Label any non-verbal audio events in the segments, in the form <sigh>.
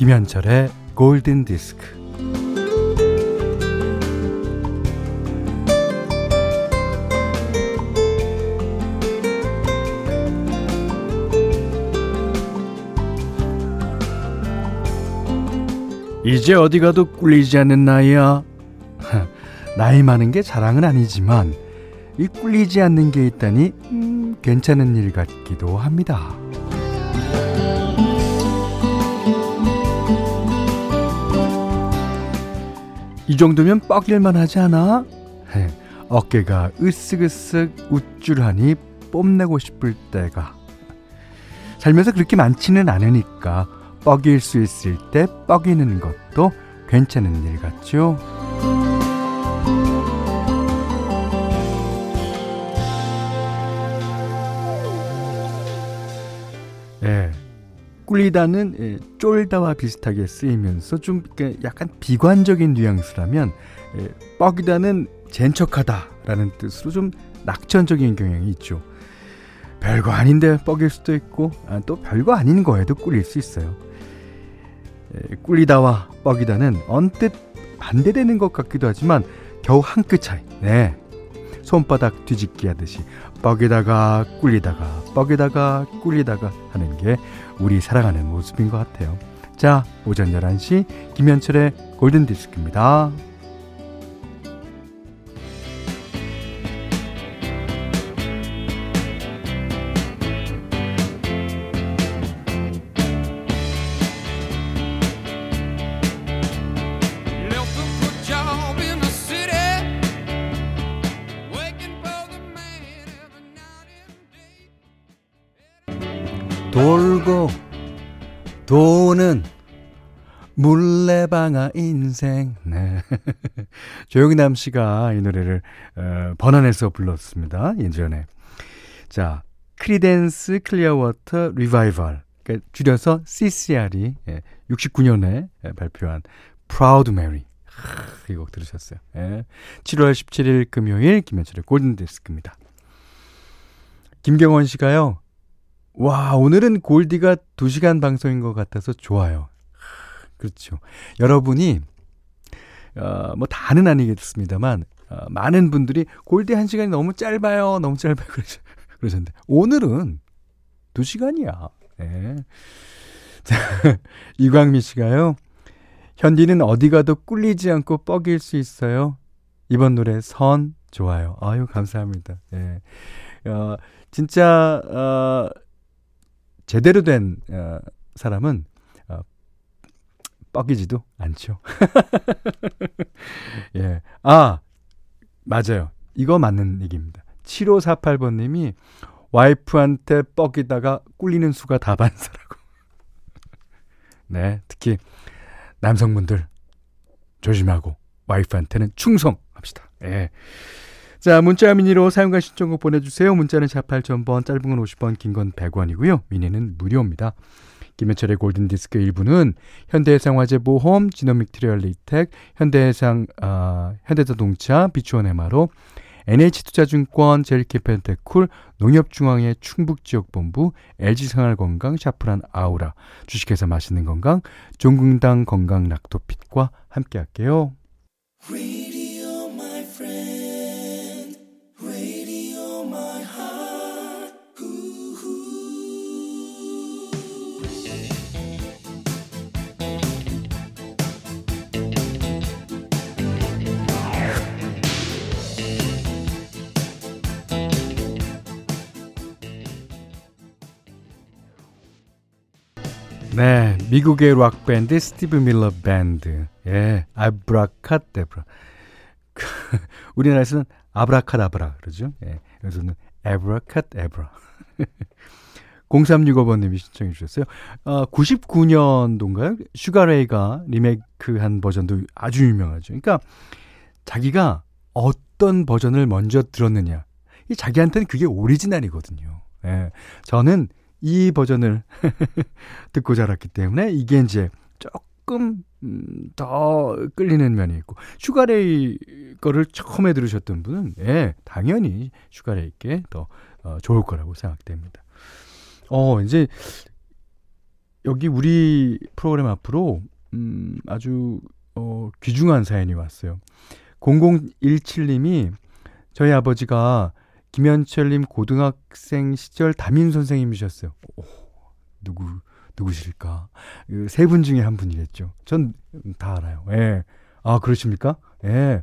김현철의 골든 디스크. 이제 어디 가도 꿀리지 않는 나이야. <laughs> 나이 많은 게 자랑은 아니지만 이 꿀리지 않는 게 있다니 음, 괜찮은 일 같기도 합니다. 이 정도면 뻐길만 하지 않아? 어깨가 으쓱으쓱 우쭐하니 뽐내고 싶을 때가 살면서 그렇게 많지는 않으니까 뻐길 수 있을 때 뻐기는 것도 괜찮은 일 같죠? 꿀리다는 예, 쫄다와 비슷하게 쓰이면서 좀 약간 비관적인 뉘앙스라면 예, 뻐기다는 젠척하다라는 뜻으로 좀 낙천적인 경향이 있죠. 별거 아닌데 뻐길 수도 있고 아, 또 별거 아닌 거에도 꿀릴 수 있어요. 예, 꿀리다와 뻐기다는 언뜻 반대되는 것 같기도 하지만 겨우 한 끗 차이. 네. 손바닥 뒤집기 하듯이 뻐기다가 꿀리다가 뻐기다가 꿀리다가 하는 게 우리 살아가는 모습인 것 같아요. 자, 오전 11시 김현철의 골든디스크입니다. 물레방아 인생. 네. <laughs> 조영남 씨가 이 노래를 어, 번안해서 불렀습니다. 예전에. 자, 크리덴스 클리어워터 리바이벌. 그러니까 줄여서 CCR이 예, 69년에 예, 발표한 Proud Mary. 이 곡 들으셨어요. 예. 7월 17일 금요일 김현철의 골든디스크입니다. 김경원 씨가요. 와, 오늘은 골디가 2시간 방송인 것 같아서 좋아요. 그렇죠. 여러분이, 어, 뭐, 다는 아니겠습니다만, 어, 많은 분들이 골디 1시간이 너무 짧아요. 너무 짧아요. <laughs> 그러셨, 그러셨는데, 오늘은 2시간이야. 네. 자, <laughs> 이광미 씨가요. 현디는 어디 가도 꿀리지 않고 뻐길 수 있어요. 이번 노래 선 좋아요. 아유, 감사합니다. 예. 어, 진짜, 어, 제대로 된 어, 사람은 어, 뻐기지도 않죠. <laughs> 예. 아, 맞아요. 이거 맞는 얘기입니다. 7548번님이 와이프한테 뻐기다가 꿀리는 수가 다반사라고. <laughs> 네, 특히 남성분들 조심하고 와이프한테는 충성합시다. 예. 자, 문자 미니로 사용과 신청곡 보내주세요. 문자는 4 8,000번, 짧은 건 50원, 긴 건 100원이고요. 미니는 무료입니다. 김현철의 골든디스크 1부는 현대해상화재 보험, 지노믹 트리얼 리텍, 현대해상, 어, 현대자동차, 비추원 해마로, NH투자증권, 젤키펜테쿨, 농협중앙회 충북지역본부, LG생활건강, 샤프란 아우라, 주식회사 맛있는 건강, 종근당 건강 락토핏과 함께할게요. 네, 미국의 락 밴드 스티브 밀러 밴드. 예, 아브라카데브라. <laughs> 우리나라에서는 아브라카다브라 그러죠. 예, 여기서는 아브라카데브라. <laughs> 0365번님이 신청해 주셨어요. 어, 99년도인가요? 슈가레이가 리메이크한 버전도 아주 유명하죠. 그러니까 자기가 어떤 버전을 먼저 들었느냐. 이 자기한테는 그게 오리지널이거든요. 예. 저는 이 버전을 <laughs> 듣고 자랐기 때문에 이게 이제 조금 음, 더 끌리는 면이 있고 슈가레이 거를 처음에 들으셨던 분은 예, 당연히 슈가레이께 더 어, 좋을 거라고 생각됩니다. 어, 이제 여기 우리 프로그램 앞으로 음, 아주 어, 귀중한 사연이 왔어요. 0017님이 저희 아버지가 김현철님 고등학생 시절 담임 선생님이셨어요. 오, 누구 누구실까? 그 세 분 중에 한 분이겠죠. 전 다 알아요. 예. 아 그러십니까? 예.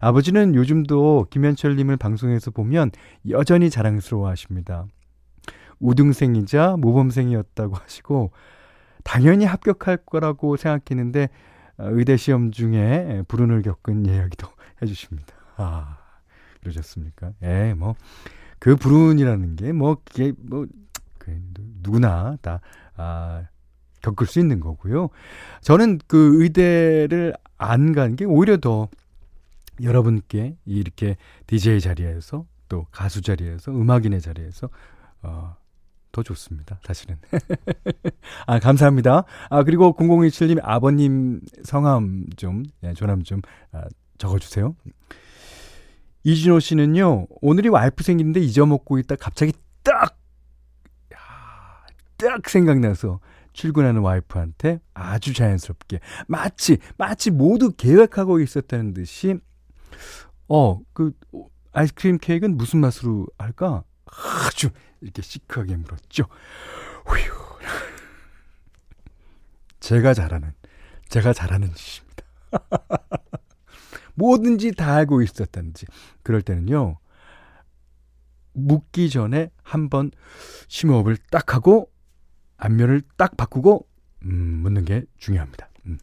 아버지는 요즘도 김현철님을 방송에서 보면 여전히 자랑스러워하십니다. 우등생이자 모범생이었다고 하시고 당연히 합격할 거라고 생각했는데 어, 의대 시험 중에 불운을 겪은 이야기도 <laughs> 해주십니다. 아 그러셨습니까? 예, 뭐 그 불운이라는 게 뭐 그게 뭐 그 누구나 다 아, 겪을 수 있는 거고요. 저는 그 의대를 안 간 게 오히려 더 여러분께 이렇게 DJ 자리에서 또 가수 자리에서 음악인의 자리에서 어, 더 좋습니다. 사실은. <laughs> 아, 감사합니다. 아, 그리고 0017님 아버님 성함 좀, 예, 조남 좀 아, 적어주세요. 이진호 씨는요, 오늘이 와이프 생기는데 잊어먹고 있다 갑자기 딱, 야, 딱 생각나서 출근하는 와이프한테 아주 자연스럽게 마치, 마치 모두 계획하고 있었다는 듯이, 어, 그, 아이스크림 케이크는 무슨 맛으로 할까? 아주 이렇게 시크하게 물었죠. 휴. 제가 잘하는, 제가 잘하는 짓입니다. <laughs> 뭐든지 다 알고 있었다는지. 그럴 때는요, 묻기 전에 한번 심호흡을 딱 하고, 안면을 딱 바꾸고, 음, 묻는 게 중요합니다. 음.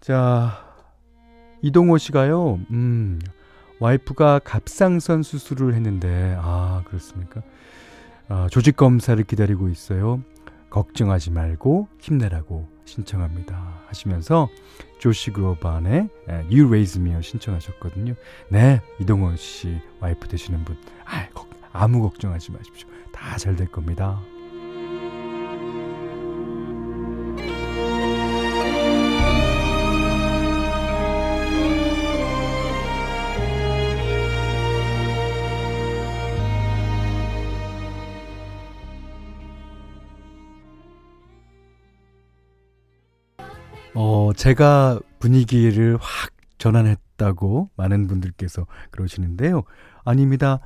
자, 이동호 씨가요, 음, 와이프가 갑상선 수술을 했는데, 아, 그렇습니까? 아, 조직 검사를 기다리고 있어요. 걱정하지 말고 힘내라고 신청합니다. 하시면서 조시 그로반의 You Raise Me 신청하셨거든요. 네, 이동원 씨 와이프 되시는 분, 아, 아무 걱정하지 마십시오. 다 잘 될 겁니다. 어, 제가 분위기를 확 전환했다고 많은 분들께서 그러시는데요. 아닙니다.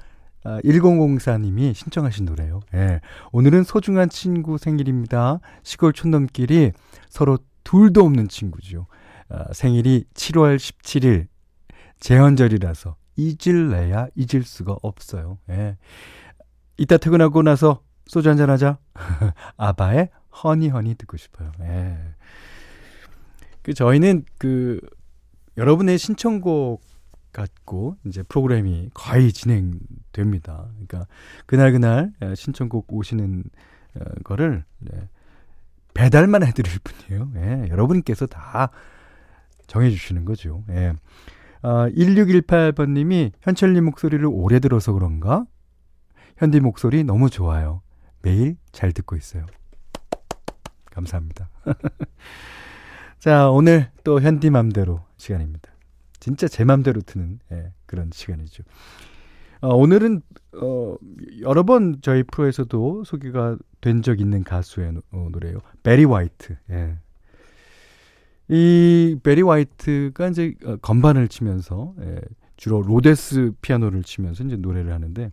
아, 1004님이 신청하신 노래요. 예. 오늘은 소중한 친구 생일입니다. 시골 촌놈끼리 서로 둘도 없는 친구죠. 아, 생일이 7월 17일 재헌절이라서 잊을래야 잊을 수가 없어요. 예. 이따 퇴근하고 나서 소주 한잔 하자. <laughs> 아바의 허니 허니 듣고 싶어요. 예. 그 저희는 그 여러분의 신청곡 갖고 이제 프로그램이 거의 진행됩니다. 그러니까 그날 그날 신청곡 오시는 어, 거를 네, 배달만 해드릴 <laughs> 뿐이에요. 예, 여러분께서 다 정해주시는 거죠. 예. 아, 1618번님이 현철님 목소리를 오래 들어서 그런가? 현디 목소리 너무 좋아요. 매일 잘 듣고 있어요. 감사합니다. <laughs> 자, 오늘 또 현디 맘대로 시간입니다. 진짜 제 맘대로 트는 예, 그런 시간이죠. 어, 오늘은 어, 여러 번 저희 프로에서도 소개가 된 적 있는 가수의 노, 어, 노래예요. 베리 화이트. 예. 이 베리 화이트가 이제 어, 건반을 치면서 예, 주로 로데스 피아노를 치면서 이제 노래를 하는데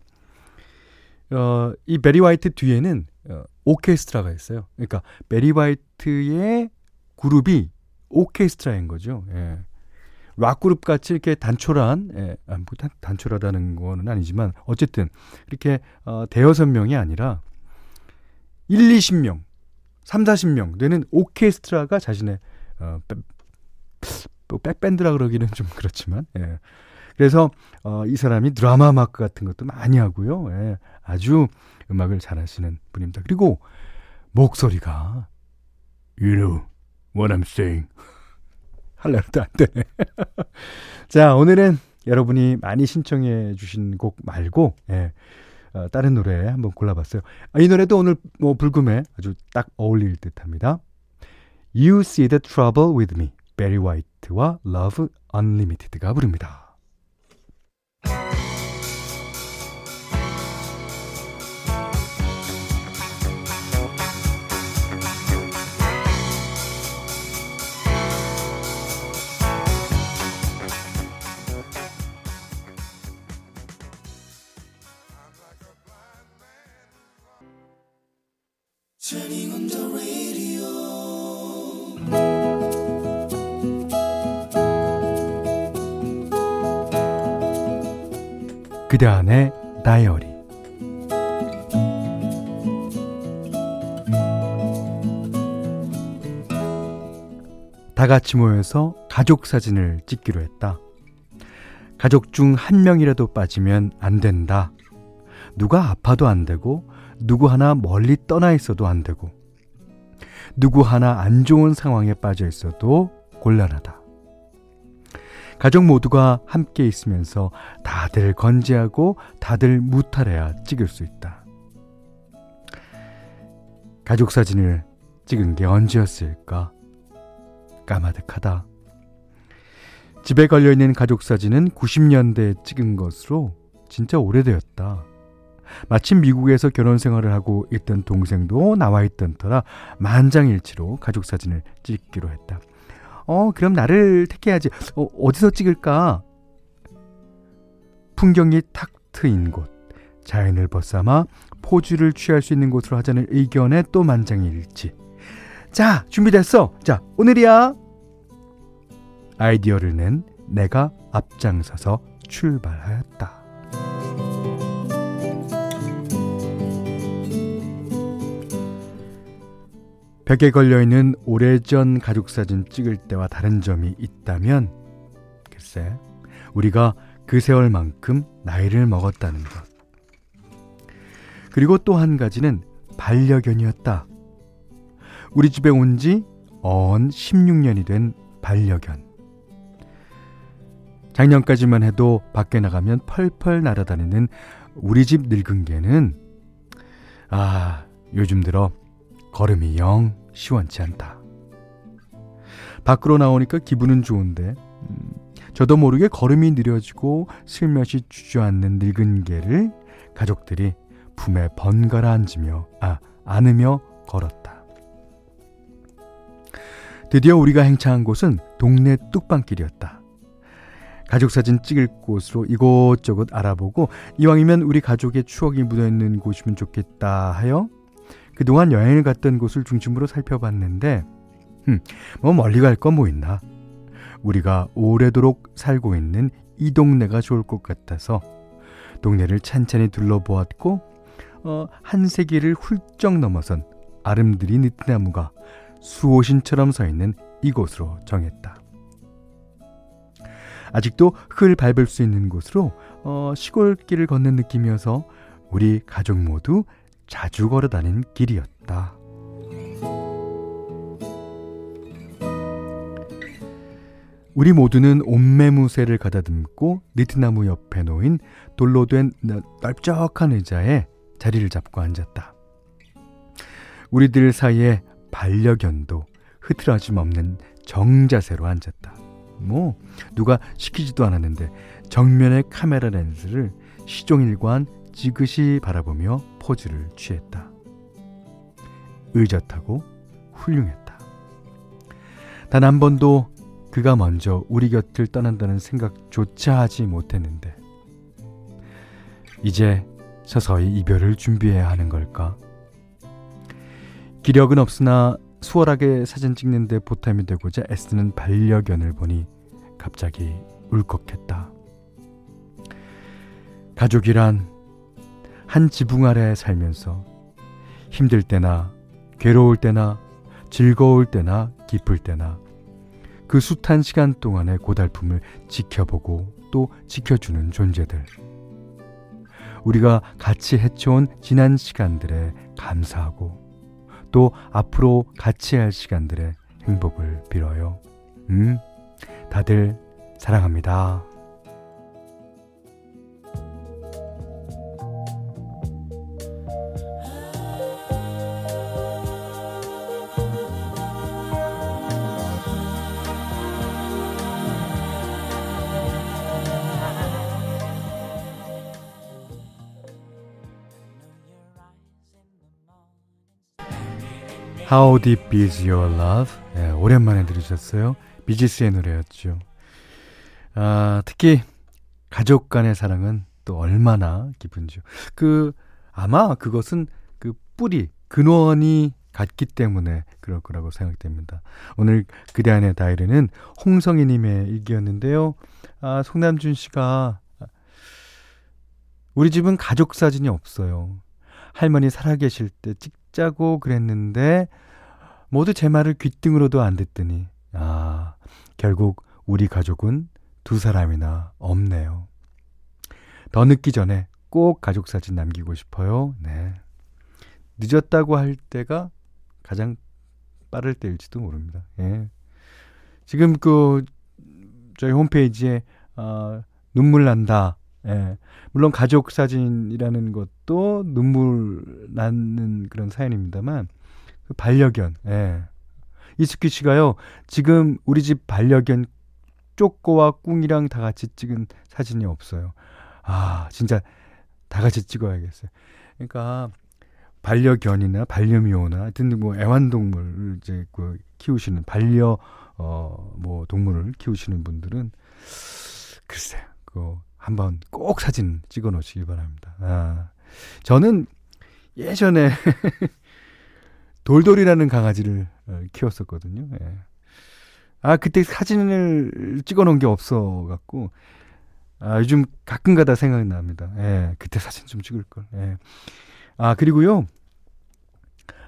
어, 이 베리 화이트 뒤에는 어, 오케스트라가 있어요. 그러니까 베리 화이트의 그룹이 오케스트라인 거죠. 예. 락 그룹 같이 이렇게 단촐한, 예, 아, 뭐 단, 단촐하다는 거는 아니지만 어쨌든 이렇게 어, 대여섯 명이 아니라 1, 20명, 3, 40명 되는 오케스트라가 자신의 어, 뭐 백밴드라 그러기는 좀 그렇지만 예. 그래서 어, 이 사람이 드라마 마크 같은 것도 많이 하고요. 예. 아주 음악을 잘하시는 분입니다. 그리고 목소리가 know what I'm saying. <laughs> 할래도 안 되네. <laughs> 자, 오늘은 여러분이 많이 신청해 주신 곡 말고, 예, 어, 다른 노래 한번 골라봤어요. 아, 이 노래도 오늘 뭐 불금에 아주 딱 어울릴 듯 합니다. You See the Trouble with Me, 베리 화이트와 Love Unlimited가 부릅니다. 그대 안의 다이어리 다 같이 모여서 가족 사진을 찍기로 했다. 가족 중 한 명이라도 빠지면 안 된다. 누가 아파도 안 되고, 누구 하나 멀리 떠나 있어도 안 되고, 누구 하나 안 좋은 상황에 빠져 있어도 곤란하다. 가족 모두가 함께 있으면서 다들 건재하고 다들 무탈해야 찍을 수 있다. 가족 사진을 찍은 게 언제였을까? 까마득하다. 집에 걸려있는 가족 사진은 90년대에 찍은 것으로 진짜 오래되었다. 마침 미국에서 결혼 생활을 하고 있던 동생도 나와 있던 터라 만장일치로 가족 사진을 찍기로 했다. 어, 그럼 나를 택해야지. 어, 어디서 찍을까? 풍경이 탁 트인 곳, 자연을 벗삼아 포즈를 취할 수 있는 곳으로 하자는 의견에 또 만장일치. 자, 준비됐어. 자, 오늘이야. 아이디어를 낸 내가 앞장서서 출발하였다. 벽에 걸려있는 오래전 가족사진 찍을 때와 다른 점이 있다면, 글쎄, 우리가 그 세월만큼 나이를 먹었다는 것. 그리고 또 한 가지는 반려견이었다. 우리 집에 온지언 16년이 된 반려견. 작년까지만 해도 밖에 나가면 펄펄 날아다니는 우리 집 늙은 개는 아, 요즘 들어 걸음이 영 시원치 않다. 밖으로 나오니까 기분은 좋은데, 음, 저도 모르게 걸음이 느려지고 슬며시 주저앉는 늙은 개를 가족들이 품에 번갈아 앉으며, 아, 안으며 걸었다. 드디어 우리가 행차한 곳은 동네 뚝방길이었다. 가족 사진 찍을 곳으로 이곳저곳 알아보고 이왕이면 우리 가족의 추억이 묻어있는 곳이면 좋겠다 하여 그동안 여행을 갔던 곳을 중심으로 살펴봤는데, 흠, 뭐 멀리 갈 건 뭐 있나? 우리가 오래도록 살고 있는 이 동네가 좋을 것 같아서 동네를 찬찬히 둘러보았고, 어, 한 세기를 훌쩍 넘어선 아름드리 느티나무가 수호신처럼 서 있는 이곳으로 정했다. 아직도 흙을 밟을 수 있는 곳으로 어, 시골길을 걷는 느낌이어서 우리 가족 모두 자주 걸어 다닌 길이었다. 우리 모두는 온매무새를 가다듬고 니트나무 옆에 놓인 돌로 된 넓적한 의자에 자리를 잡고 앉았다. 우리들 사이에 반려견도 흐트러짐 없는 정자세로 앉았다. 뭐 누가 시키지도 않았는데 정면의 카메라 렌즈를 시종일관 지그시 바라보며 포즈를 취했다. 의젓하고 훌륭했다. 단 한 번도 그가 먼저 우리 곁을 떠난다는 생각조차 하지 못했는데, 이제 서서히 이별을 준비해야 하는 걸까? 기력은 없으나 수월하게 사진 찍는데 보탬이 되고자 애쓰는 반려견을 보니 갑자기 울컥했다. 가족이란 한 지붕 아래 살면서 힘들 때나 괴로울 때나 즐거울 때나 기쁠 때나 그 숱한 시간 동안의 고달픔을 지켜보고 또 지켜주는 존재들. 우리가 같이 헤쳐온 지난 시간들에 감사하고 또 앞으로 같이 할 시간들의 행복을 빌어요. 음, 다들 사랑합니다. How Deep Is Your Love? 네, 오랜만에 들으셨어요. 비지스의 노래였죠. 아, 특히 가족 간의 사랑은 또 얼마나 깊은지요. 그 아마 그것은 그 뿌리, 근원이 같기 때문에 그럴 거라고 생각됩니다. 오늘 그대 안의 다이리는 홍성희님의 일기였는데요. 아, 송남준 씨가 우리 집은 가족 사진이 없어요. 할머니 살아계실 때 찍자고 그랬는데 모두 제 말을 귓등으로도 안 듣더니 아 결국 우리 가족은 두 사람이나 없네요. 더 늦기 전에 꼭 가족 사진 남기고 싶어요. 네. 늦었다고 할 때가 가장 빠를 때일지도 모릅니다. 예. 지금 그 저희 홈페이지에 어, 눈물 난다. 예. 물론 가족 사진이라는 것도 눈물 나는 그런 사연입니다만 그 반려견. 예. 이스키 씨가요. 지금 우리 집 반려견 쪼꼬와 꿍이랑 다 같이 찍은 사진이 없어요. 아, 진짜 다 같이 찍어야겠어요. 그러니까 반려견이나 반려묘나 하여튼 뭐 애완동물 이제 그 키우시는 반려 어뭐 동물을 키우시는 분들은 글쎄 그 한번 꼭 사진 찍어 놓으시기 바랍니다. 아. 저는 예전에 <laughs> 돌돌이라는 강아지를 어, 키웠었거든요. 예. 아, 그때 사진을 찍어 놓은 게 없어 갖고 아, 요즘 가끔가다 생각이 납니다. 예. 그때 사진 좀 찍을 걸. 예. 아, 그리고요.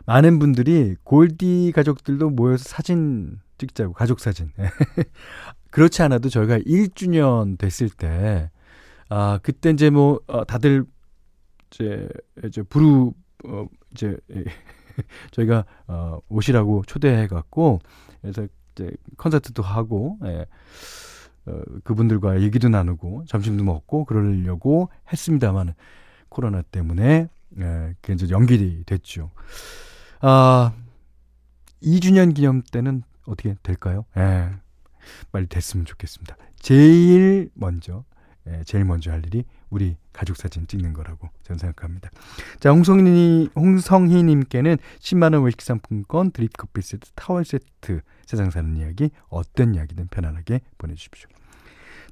많은 분들이 골디 가족들도 모여서 사진 찍자고 가족 사진. <laughs> 그렇지 않아도 저희가 1주년 됐을 때 아, 그때 이제 뭐 어, 다들 이제 이제 부르 어 이제 <laughs> 저희가 어 오시라고 초대해 갖고 그래서 이제 콘서트도 하고 예. 어, 그분들과 얘기도 나누고 점심도 먹고 그러려고 했습니다만 코로나 때문에 예, 그게 이제 연기이 됐죠. 아 2주년 기념 때는 어떻게 될까요? 예. 빨리 됐으면 좋겠습니다. 제일 먼저 예, 제일 먼저 할 일이 우리 가족 사진 찍는 거라고 저는 생각합니다. 자, 홍성희, 홍성희님께는 10만원 외식 상품권, 드립 커피 세트, 타월 세트, 세상 사는 이야기, 어떤 이야기든 편안하게 보내주십시오.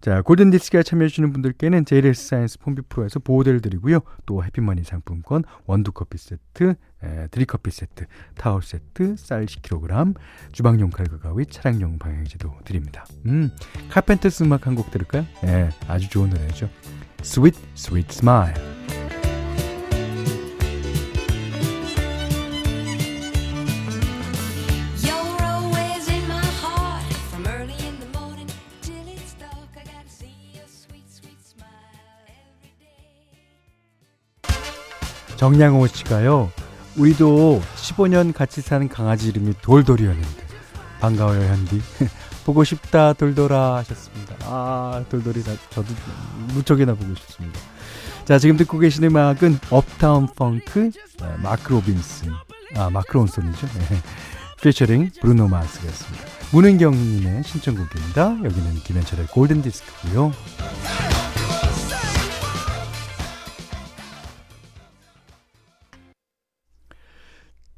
자, 골든 디스크에 참여해 주시는 분들께는 JLS 사이언스 폼비 프로에서 보호대를 드리고요. 또 해피머니 상품권, 원두 커피 세트, 에, 드립커피 세트, 타월 세트, 쌀 10kg, 주방용 칼과 가위, 차량용 방향제도 드립니다. 음, 카펜터스 음악 한 곡 들을까요? 예, 아주 좋은 노래죠. Sweet, Sweet Smile. 정양호 씨가요. 우리도 15년 같이 사는 강아지 이름이 돌돌이였는데 반가워요 현디. <laughs> 보고 싶다 돌돌아 하셨습니다. 아 돌돌이 저도 무척이나 보고 싶습니다. 자 지금 듣고 계시는 음악은 Uptown Funk 네, 마크 로빈슨 아 마크 론슨이죠. 네. 피처링 브루노 마스였습니다. 문은경님의 신청곡입니다. 여기는 김현철의 골든 디스크고요.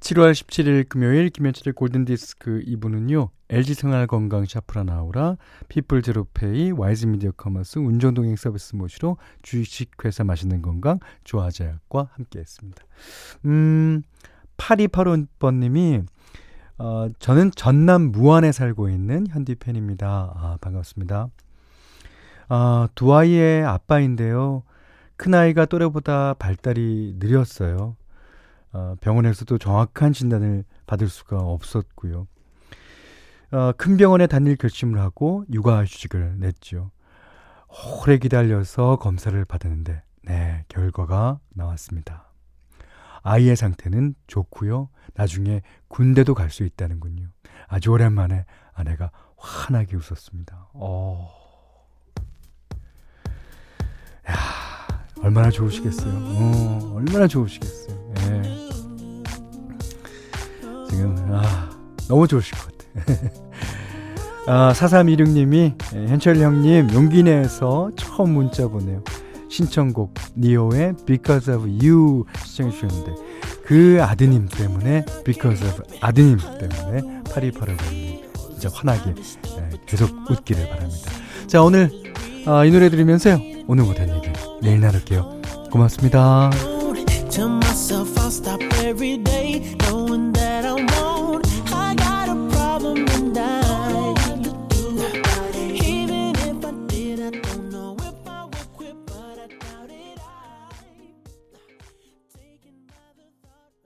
7월 17일 금요일 김현철의 골든디스크 2부는요. LG생활건강 샤프란 아우라, 피플제로페이, 와이즈미디어 커머스, 운전동행 서비스 모시러 주식회사 맛있는 건강, 조아제약과 함께했습니다. 음, 8285번님이 어, 저는 전남 무안에 살고 있는 현디 팬입니다. 아, 반갑습니다. 아, 두 아이의 아빠인데요. 큰아이가 또래보다 발달이 느렸어요. 어, 병원에서도 정확한 진단을 받을 수가 없었고요. 어, 큰 병원에 다닐 결심을 하고 육아휴직을 냈죠. 오래 기다려서 검사를 받았는데, 네, 결과가 나왔습니다. 아이의 상태는 좋고요. 나중에 군대도 갈 수 있다는군요. 아주 오랜만에 아내가 환하게 웃었습니다. 어. 야, 얼마나 좋으시겠어요. 어, 얼마나 좋으시겠어요. 예. 지금 아 너무 좋으실 것 같아요. <laughs> 아, 4326님이 예, 현철 형님 용기 내서 처음 문자 보내요. 신청곡 니오의 Because of You 시청해 주셨는데 그 아드님 때문에 Because of 아드님 때문에 8285님 진짜 환하게 예, 계속 웃기를 바랍니다. 자 오늘 아, 이 노래 들으면서요 오늘 못한 얘기 내일 나눌게요. 고맙습니다.